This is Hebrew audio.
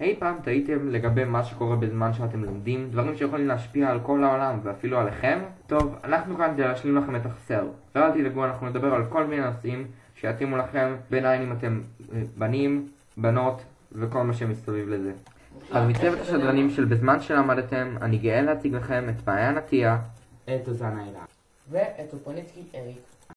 אי פעם תהיתם לגבי מה שקורה בזמן שאתם לומדים, דברים שיכולים להשפיע על כל העולם ואפילו עליכם? טוב, אנחנו כאן כדי להשלים לכם את החסר. לא ואל תדאגו, אנחנו נדבר על כל מיני נושאים שיתאימו לכם, בעיניי אם אתם אה, בנים, בנות וכל מה שמסביב לזה. אז מצוות השדרנים של בזמן שלמדתם, אני גאה להציג לכם את מעיין עטיה, את אוזנה אלה. ואת אופוניצקי אריק.